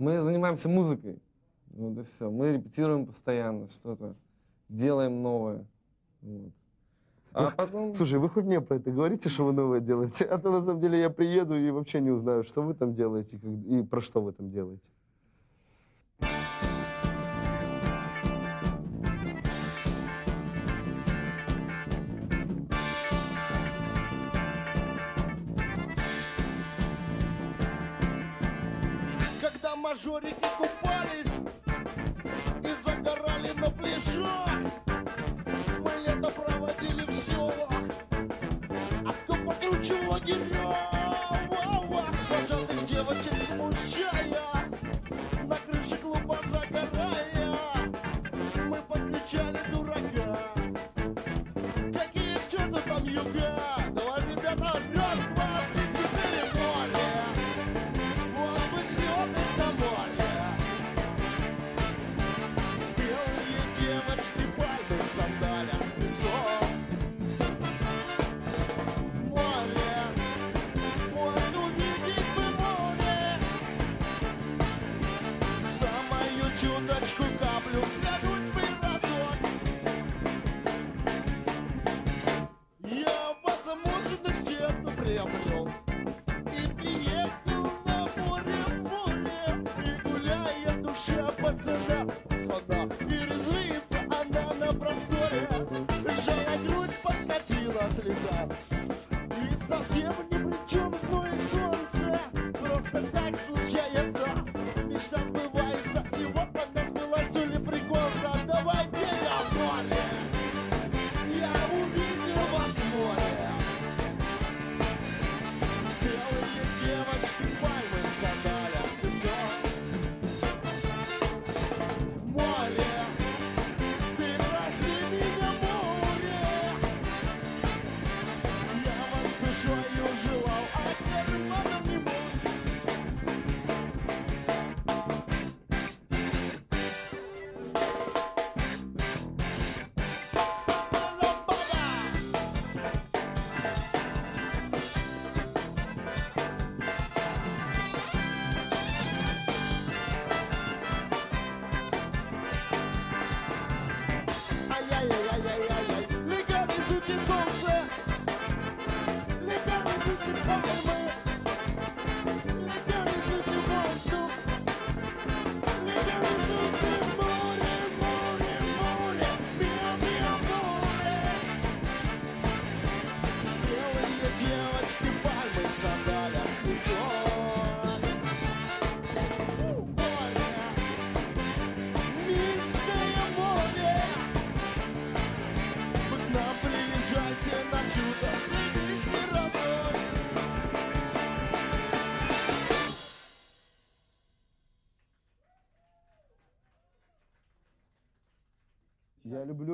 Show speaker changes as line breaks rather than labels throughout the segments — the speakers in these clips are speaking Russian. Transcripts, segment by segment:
Мы занимаемся музыкой. Вот и все. Мы репетируем постоянно что-то, делаем новое. Вот. А потом...
Слушай, вы хоть мне про это говорите, что вы новое делаете? А то на самом деле я приеду и вообще не узнаю, что вы там делаете и про что вы там делаете.
Мажорики купались и загорали на пляжах,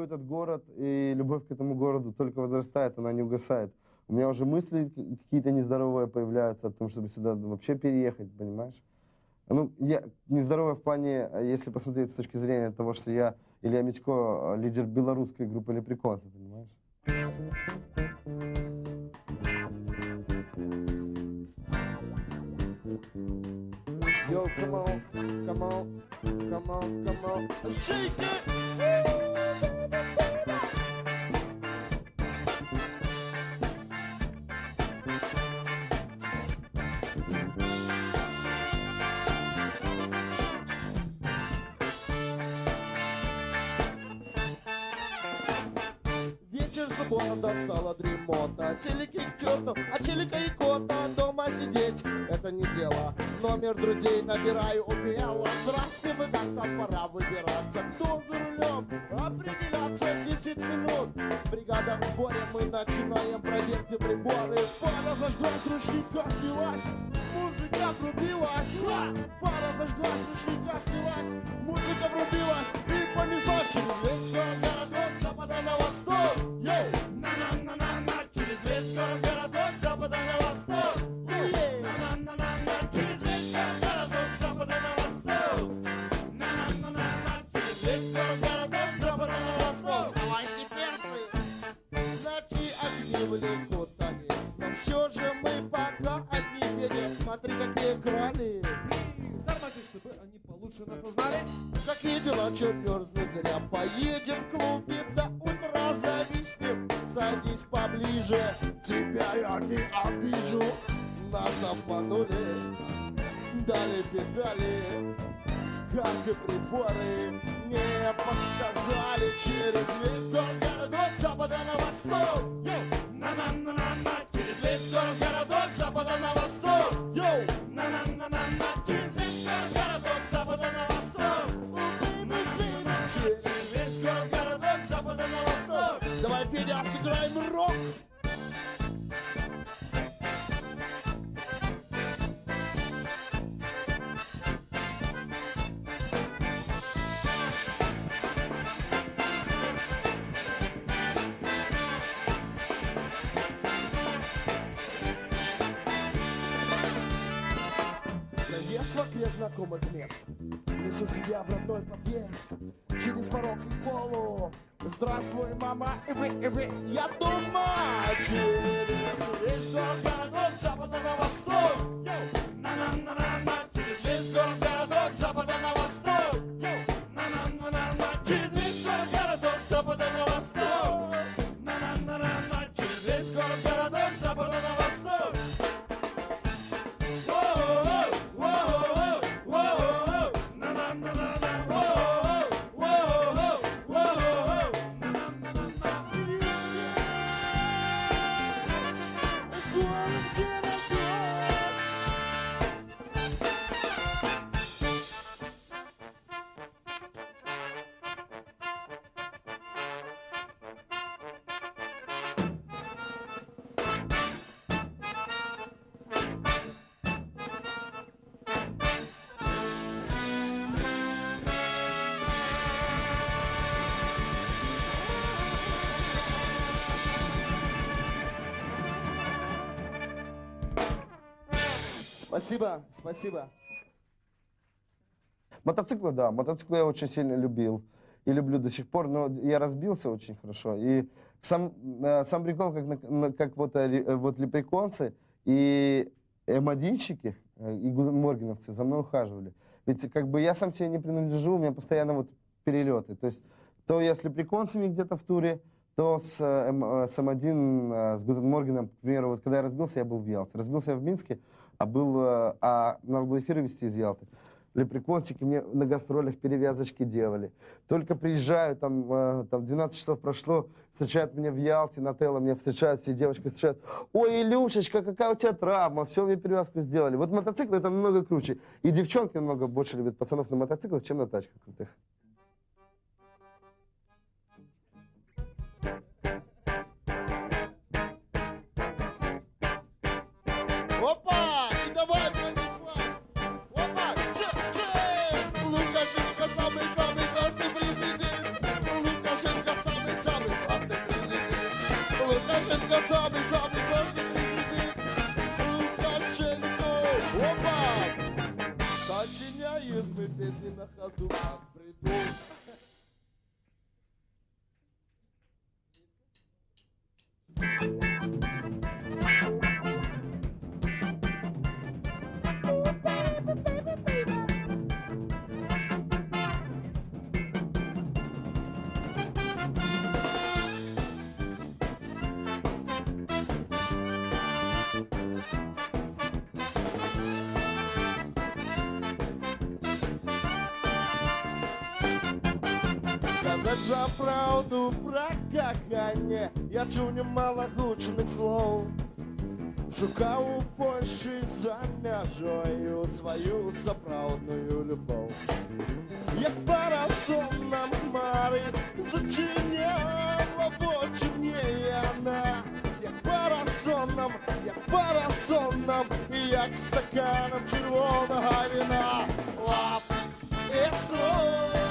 этот город, и любовь к этому городу только возрастает, она не угасает. У меня уже мысли какие-то нездоровые появляются о том, чтобы сюда вообще переехать, понимаешь? Ну, я нездоровая в плане, если посмотреть с точки зрения того, что я Илья Митько, э, лидер белорусской группы Лепреконсы, понимаешь? Yo, come on, come on, come on, come on.
Shake it! Дремота Телеки к черту, а челика и кота Дома сидеть, это не дело. Номер друзей набираю умело. Здрасте, вы как там пора выбираться. Кто за рулем? Определяться 10 минут. Бригада в сборе, мы начинаем Проверьте приборы. Фара зажглась, ручника снялась Музыка врубилась! Фара зажглась, ручника снялась Музыка врубилась. И понеслась через весь город городок Запада на восток Поедем в клубе до утра зависнем. Садись поближе, тебя я не обижу. Нас обманули, дали педали, как и приборы. Не подсказали через весь город, от запада на восток. Давай, Федя, сыграем рок. Заезд в окне знакомых мест. Несу тебя в родной подъезд. Через порог и полу Здравствуй, мама, и вы, и вы. Я дома Через весь город, с запада на восток. Йоу! На-на-на-на-на Спасибо, спасибо.
Мотоциклы, да, мотоциклы я очень сильно любил и люблю до сих пор, но я разбился очень хорошо. И сам, э, сам прикол, как, как вот, э, э, вот лепреконцы и М1-щики, э, и моргеновцы за мной ухаживали. Ведь как бы я сам себе не принадлежу, у меня постоянно вот перелеты. То есть то я с лепреконцами где-то в туре, то с, э, с М1, э, с Гутен Моргеном, к примеру, вот когда я разбился, я был в Ялте. Разбился я в Минске, а был, э, а надо было эфиры вести из Ялты. Лепрекончики мне на гастролях перевязочки делали. Только приезжаю, там, э, там 12 часов прошло, встречают меня в Ялте, на Тело, меня встречают, все девочки встречают. Ой, Илюшечка, какая у тебя травма, все, мне перевязку сделали. Вот мотоцикл это намного круче. И девчонки намного больше любят пацанов на мотоциклах, чем на тачках крутых.
Сочиняем мы песни на ходу, как бреду. за праўду пра каханне Я чуў немало гучных слоў Шукаў у Польшы за мяжою сваю сапраўдную любоў Як парасон нам хмары зачыняла вочы мне яна Як парасонам, як парасонам і як стаканам чырвонага віна Лап і строк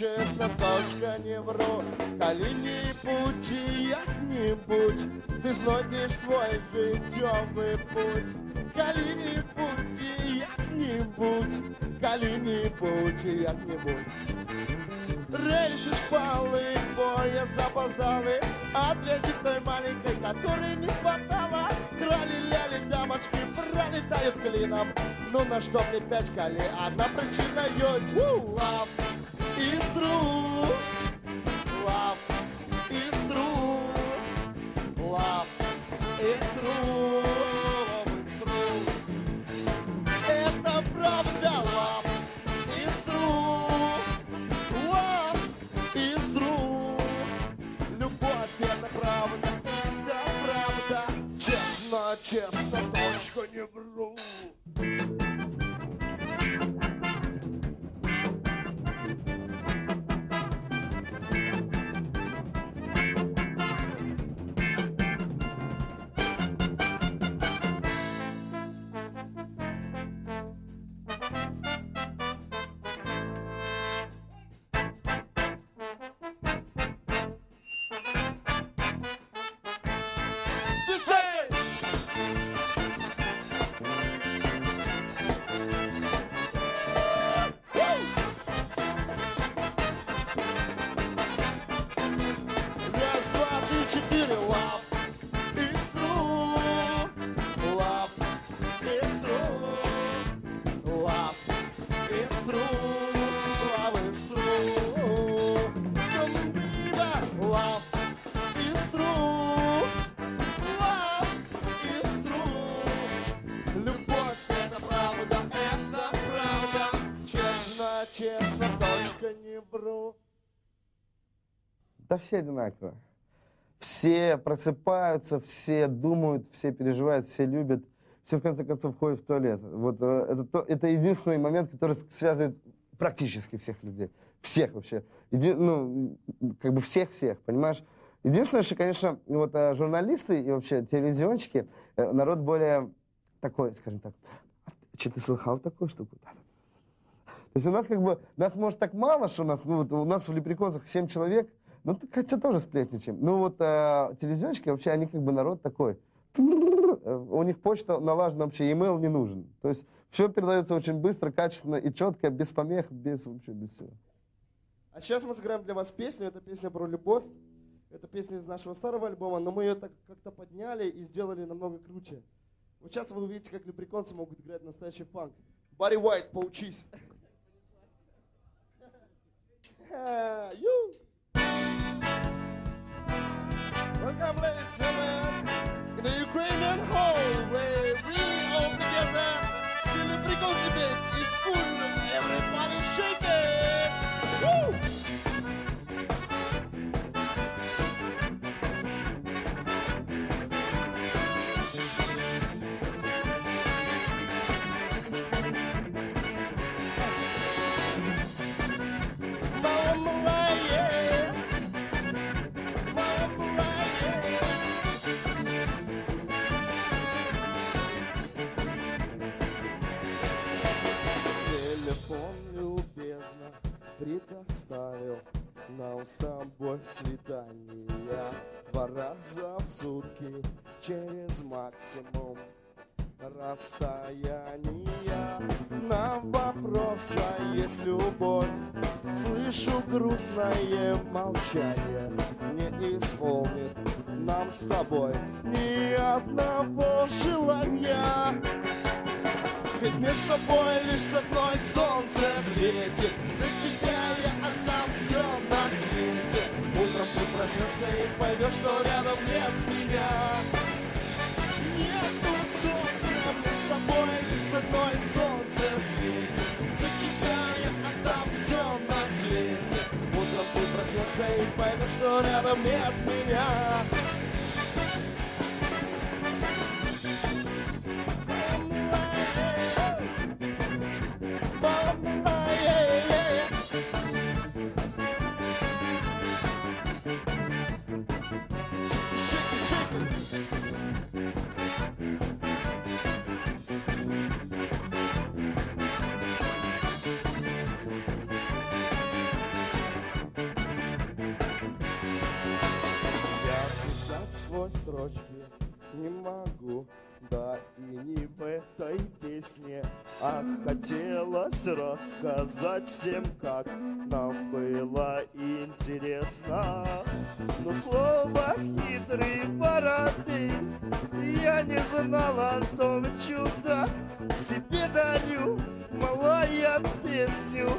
Честно, честно, точка не вру. Калі не пути, як не Калі-нибудь ти знайдеш свій життєвий путь. Калі-нибудь як-нибудь, калі-нибудь як-нибудь. Рельсы шпалы, поезд запоздалый Отвези той маленькой, которой не хватало Крали-ляли дамочки, пролетают клином Ну на что мне пять коли, одна причина есть Woo!
through все одинаково. Все просыпаются, все думают, все переживают, все любят. Все в конце концов ходят в туалет. Вот э, это, то- это единственный момент, который связывает практически всех людей. Всех вообще. Еди- ну, как бы всех-всех, понимаешь? Единственное, что, конечно, вот э, журналисты и вообще телевизионщики, э, народ более такой, скажем так, что ты слыхал такую штуку? То есть у нас как бы, нас может так мало, что у нас, ну вот у нас в Лепреконцах 7 человек, ну хотя тоже сплетничаем. Ну вот э, телевизионщики вообще, они как бы народ такой. Э, У них почта налажена вообще, e-mail не нужен. То есть все передается очень быстро, качественно и четко, без помех, без вообще, без всего.
А сейчас мы сыграем для вас песню. Это песня про любовь. Это песня из нашего старого альбома, но мы ее так как-то подняли и сделали намного круче. Вот сейчас вы увидите, как лепреконцы могут играть настоящий фанк. Барри Уайт, поучись. Welcome, ladies and gentlemen, in the Ukrainian hall where we all together celebrate. Everybody shake it. С тобой свидания Два раза в сутки через максимум расстояния. На вопрос, а есть любовь Слышу грустное молчание. Не исполнит нам с тобой Ни одного желания. Ведь мы с тобой лишь одной солнце светит проснешься и поймешь, что рядом нет меня. Нету солнца, мы с тобой лишь одной солнце светит. За тебя я отдам все на свете. Утром ты проснешься и поймешь, что рядом нет меня сквозь строчки. Не могу да и не в этой песне. А хотелось рассказать всем, как нам было интересно. Но слово хитрый воробей Я не знала о том чудо. Тебе дарю, малая, песню.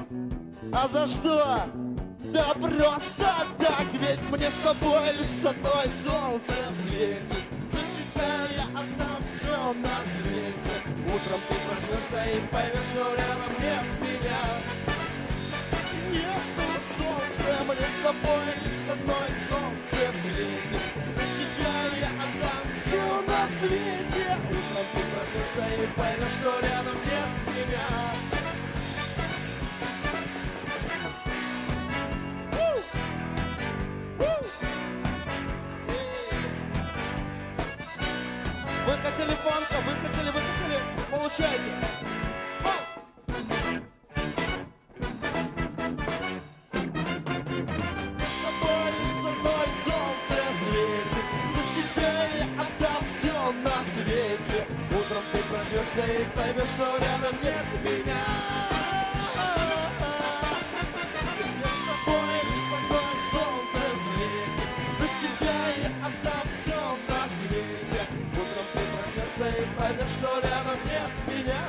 А за что? Да просто так, ведь мне с тобой лишь одной солнце светит. За тебя я все на свете. Утром ты проснешься и поймешь, что рядом нет меня. Нету солнца, мне с тобой лишь одной солнце светит. За тебя я отдам все на свете. Утром ты проснешься и поймешь, что рядом проснешься и поймешь, что рядом нет меня. Мне с тобой лишь солнце светит, За тебя я отдам все на свете. Утром ты проснешься и поймешь, что рядом нет меня.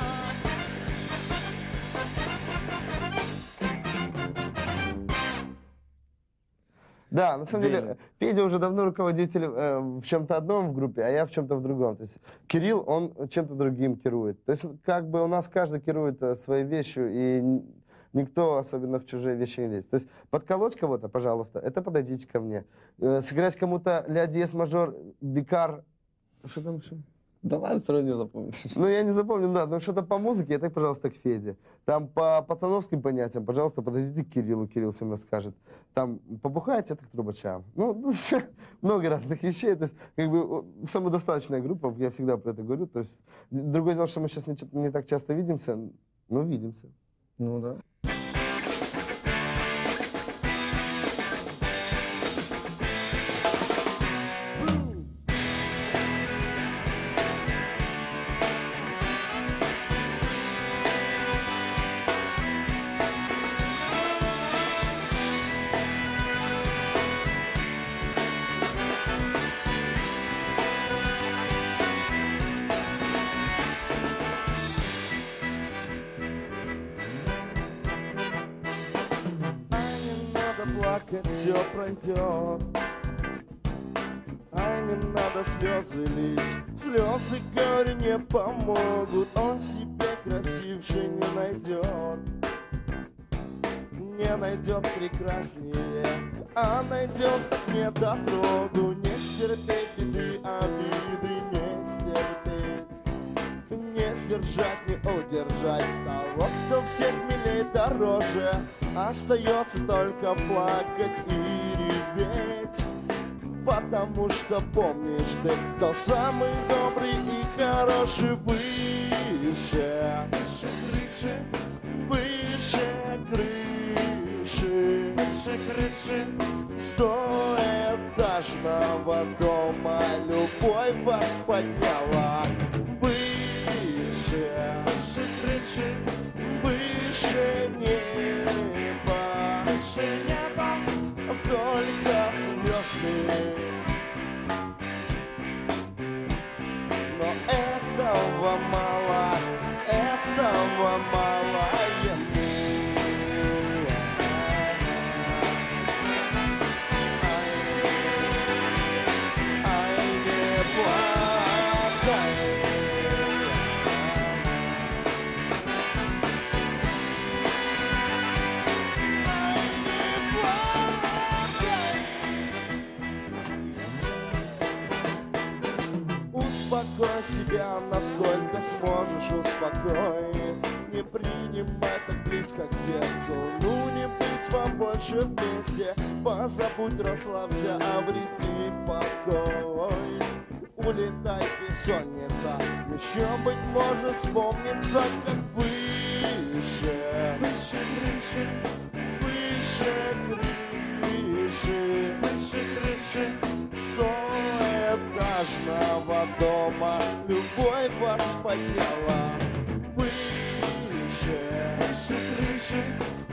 Да, на самом деле,
Отдельно.
Федя уже давно руководитель э, в чем-то одном в группе, а я в чем-то в другом. То есть Кирилл, он чем-то другим керует. То есть как бы у нас каждый керует э, своей вещью, и никто особенно в чужие вещи не лезет. То есть подколоть кого-то, пожалуйста, это подойдите ко мне. Э, сыграть кому-то ля диез мажор, бикар, что там еще?
Да ладно, все равно не запомнишь.
Ну, я не запомню, да, но что-то по музыке, это, пожалуйста, к Феде. Там по пацановским понятиям, пожалуйста, подойдите к Кириллу, Кирилл всем расскажет. Там побухаете, это к трубачам. Ну, много разных вещей. То есть, как бы, самодостаточная группа, я всегда про это говорю. То есть, другое дело, что мы сейчас не, не так часто видимся, но видимся.
Ну да.
Надо плакать, все пройдет. А не надо слезы лить, слезы горе не помогут. Он себе красивше не найдет, не найдет прекраснее, а найдет не дотрогу. Не стерпеть беды, обиды. Не сдержать, не удержать того, кто всех милей дороже. Остается только плакать и реветь Потому что помнишь ты, кто самый добрый и хороший Выше, выше крыши, выше крыши, выше крыши. Стоэтажного дома любовь вас подняла выше крыши, выше неба. Выше неба, только звезды насколько сможешь, успокой Не принимай так близко к сердцу. Ну не быть вам больше вместе. Позабудь, расслабься, обрети покой. Улетай, бессонница. Еще, быть может, вспомнится, как выше. Выше крыши, выше крыши. Выше крыши двухэтажного дома. Любовь вас подняла. Выше, выше выше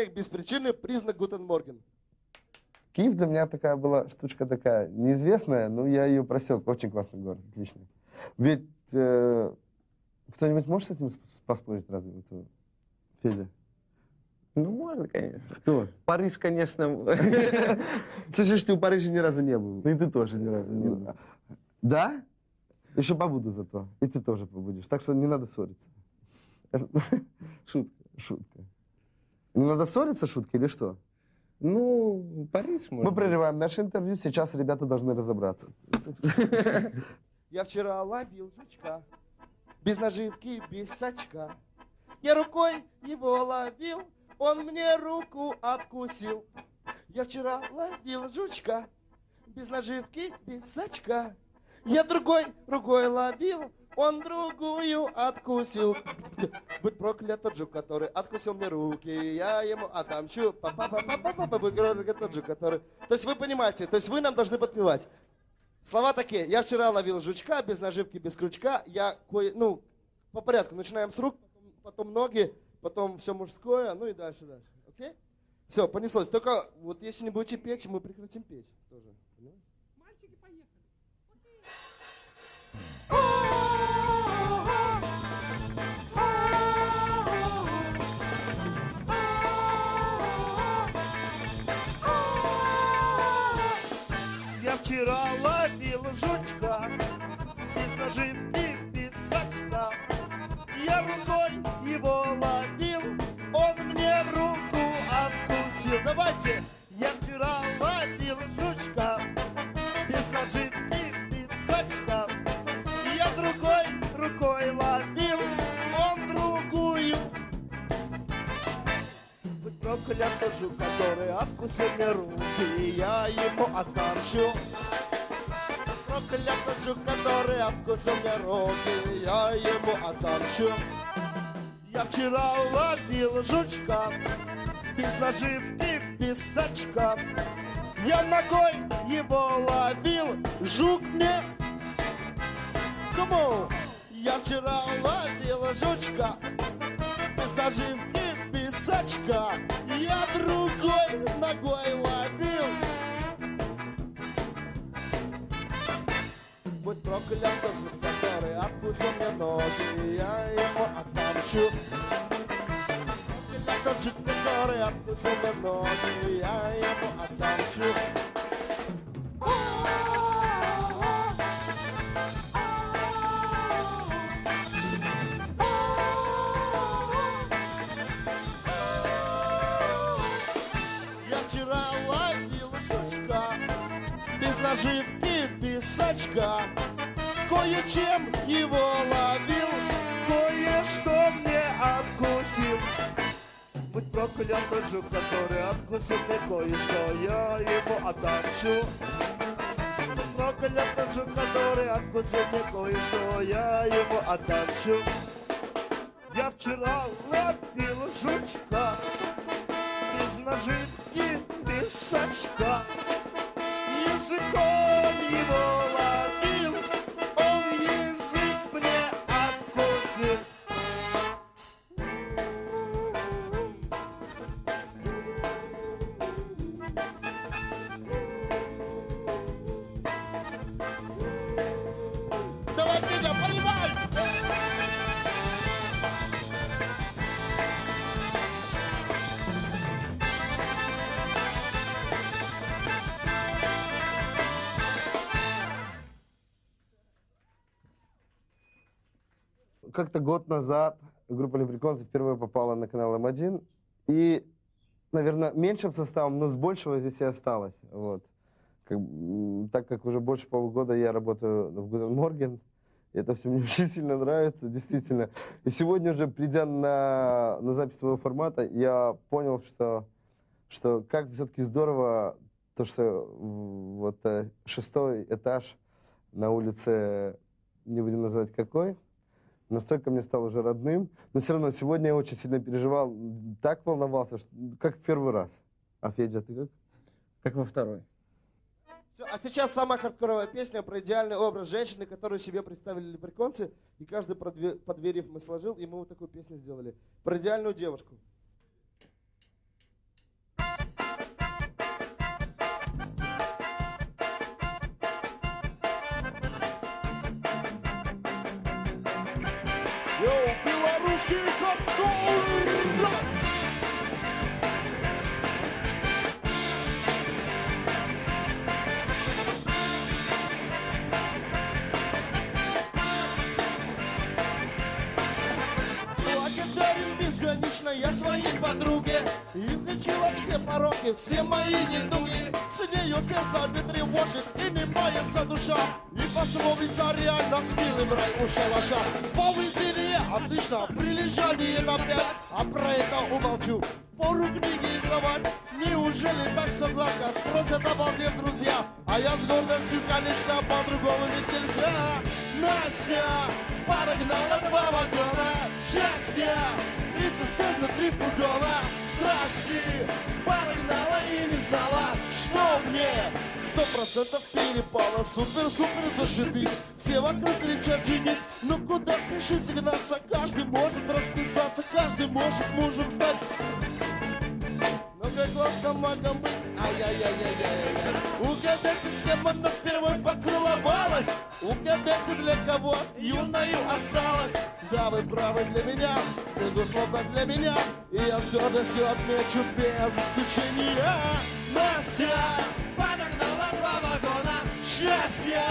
Смех без причины – признак Guten Morgen.
Киев для меня такая была штучка такая неизвестная, но я ее просек. Очень классный город, отличный. Ведь э, кто-нибудь может с этим сп- поспорить разве? Вот, э, Федя?
Ну, можно, конечно.
Кто?
Париж, конечно,
Слышишь, ты в Париже ни разу не был.
ну и ты тоже ни разу не был.
Да? Еще побуду зато. И ты тоже побудешь. Так что не надо ссориться.
Шутка.
Шутка. Не надо ссориться, шутка, или что?
Ну, Париж, может
Мы
быть.
прерываем наше интервью, сейчас ребята должны разобраться.
Я вчера ловил жучка, без наживки, без сачка. Я рукой его ловил, он мне руку откусил. Я вчера ловил жучка, без наживки, без сачка. Я другой рукой ловил, он другую откусил. Будь проклят тот жук, который откусил мне руки, я ему отомщу. Па-па-па-па-па-па, Будь проклят тот жук, который... То есть вы понимаете, то есть вы нам должны подпевать. Слова такие. Я вчера ловил жучка без наживки, без крючка. Я кое, ну, по порядку. Начинаем с рук, потом, потом ноги, потом все мужское, ну и дальше, дальше. Окей? Все, понеслось. Только вот если не будете петь, мы прекратим петь тоже. понимаете?
Давайте! Я вчера ловил жучка Без наживки, без сачка Я другой рукой ловил Он другую Будь проклят тот жук, который откусил мне руки, я ему отомщу. Проклят тот жук, который откусил мне руки, я ему отомщу. Я вчера ловил жучка, без наживки, без сачка. Я ногой его ловил, жук мне... Кому? Я вчера ловил жучка, без наживки, без сачка. Я другой ногой ловил. Будь проклят который откусил мне ноги, я ему отомщу. Жук, который откусил мне ноги, я ему отомщу. Вчера ловил жучка Без наживки, Коль
кое-чем его ловил, кое-что мне откусил. Будь проклят тот жук, который откусил мне кое-что, я ему отомщу. Будь проклят тот жук, который откусил мне кое-что, я ему отомщу. Я вчера ловил жучка без наживки, без сачка. Языком
Как-то год назад группа Лепреконцев впервые попала на канал М1. И, наверное, меньшим составом, но с большего здесь и осталось. Вот. Как, так как уже больше полугода я работаю в Гуден Морген, это все мне очень сильно нравится, действительно. И сегодня уже, придя на, на запись твоего формата, я понял, что, что как все-таки здорово то, что вот э, шестой этаж на улице, не будем называть какой, настолько мне стал уже родным. Но все равно сегодня я очень сильно переживал, так волновался, что, как в первый раз. А Федя, ты как?
Как во второй.
Всё, а сейчас самая хардкоровая песня про идеальный образ женщины, которую себе представили лепреконцы. И каждый по две- по две рифмы сложил, и мы вот такую песню сделали. Про идеальную девушку. Йоу, белорусский я своей подруге. Излечила все пороки, все мои недуги С нее сердце не тревожит и не мается душа. И пословица реально с милым рай у шалаша Поведение отлично, прилежание на пять. А про это умолчу. Пору книги издавать Неужели так все гладко? Спросят обалдев друзья. А я с гордостью, конечно, по-другому ведь нельзя. Настя процентов перепало Супер-супер зашибись. Все вокруг кричат женись! Ну куда спешить гнаться? Каждый может расписаться Каждый может мужем стать. Ну как классно магом быть, ай-яй-яй-яй-яй Угадайте, с кем она впервые поцеловалась? Угадайте, для кого юною осталась? Да, вы правы для меня, безусловно для меня. И я с гордостью отмечу без исключения. Настя Счастья,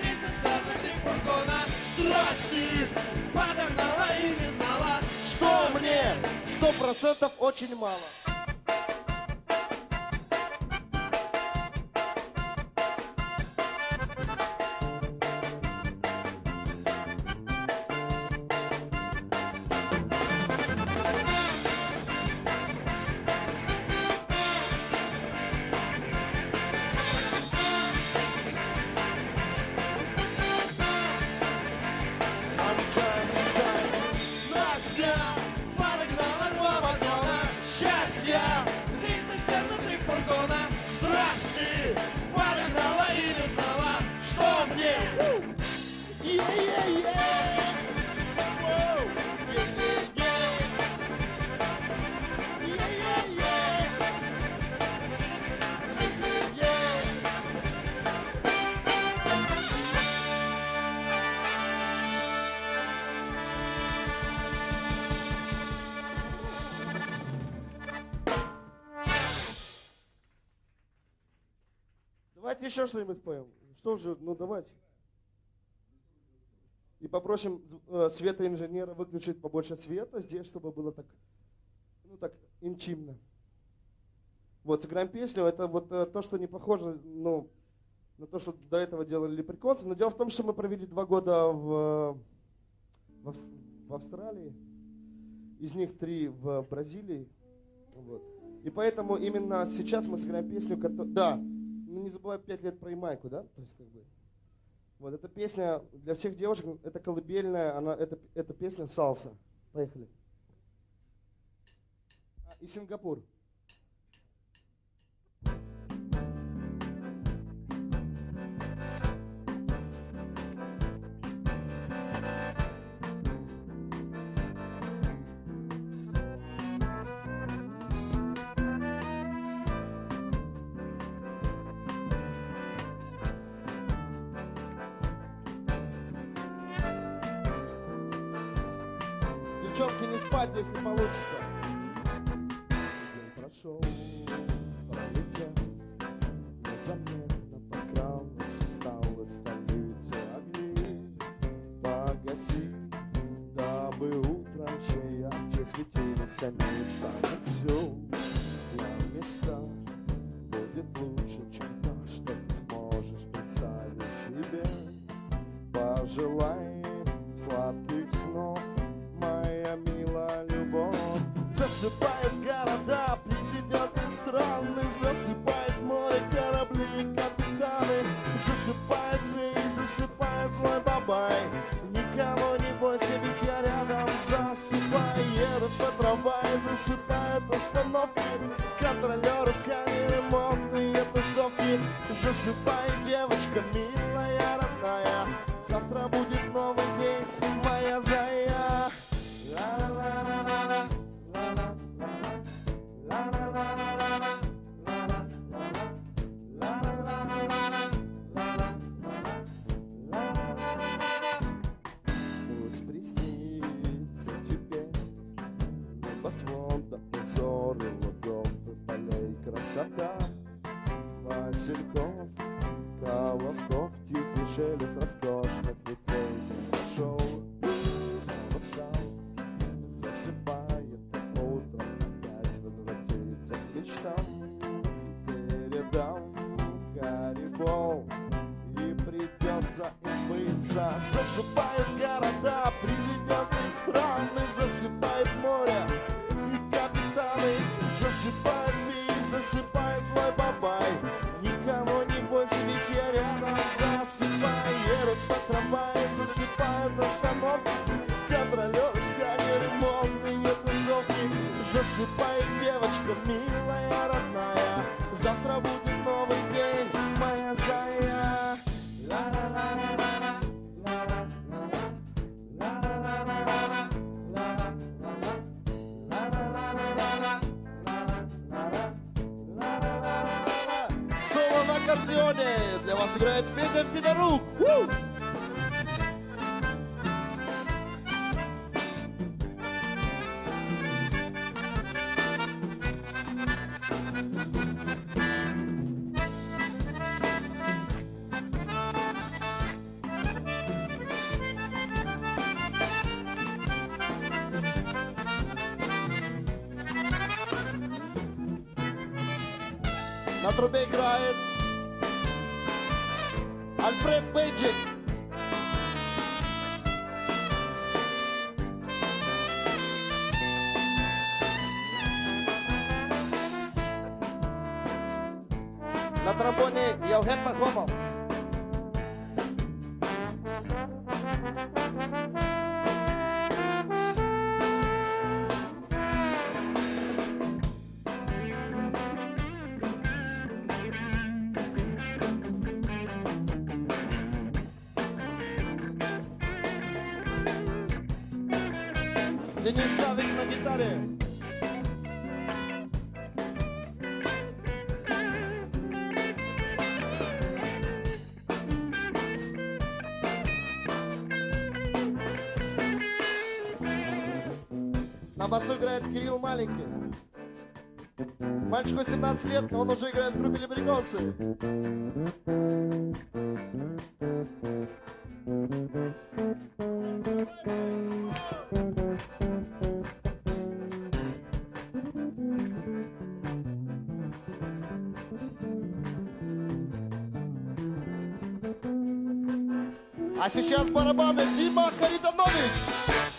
три цистерны, три фургона Страсти подогнала и не знала Что мне. Сто процентов очень мало еще что-нибудь споем. Что же, ну давайте. И попросим э, светоинженера выключить побольше света здесь, чтобы было так, ну так, интимно. Вот, сыграем песню. Это вот э, то, что не похоже, ну, на то, что до этого делали лепреконцы. Но дело в том, что мы провели два года в, в, в Австралии, из них три в Бразилии. Вот. И поэтому именно сейчас мы сыграем песню, которая... Да, не забывай пять лет про Ямайку, да? То есть как бы... Вот эта песня для всех девушек, это колыбельная, она, это, это песня салса. Поехали. А, и Сингапур. Если получится. День прошел, пролетел, незаметно подкралась, устала столица огни. Погаси, дабы утром ярче светились они, станет Засыпает города, президенты страны, засыпает море, корабли, капитаны, засыпает рей, засыпает злой бабай. Никого не бойся, ведь я рядом, засыпай, едут по трамваю, засыпают остановки, контролеры, сканеры, модные тусовки. Засыпай, девочка придется избыться. Засыпают города, президенты страны Засыпает море и капитаны. Засыпает весь, засыпает злой бабай. Никого не бойся, ведь я рядом. Засыпай, едут по трамваю Засыпают остановки Контролеры, сканеры, модные тусовки. Засыпай, девочка милая, родная На трубе играет Альфред Бейджик. Мальчику 17 лет, но он уже играет в группе Лебриконцы. А сейчас барабаны Дима Харитонович.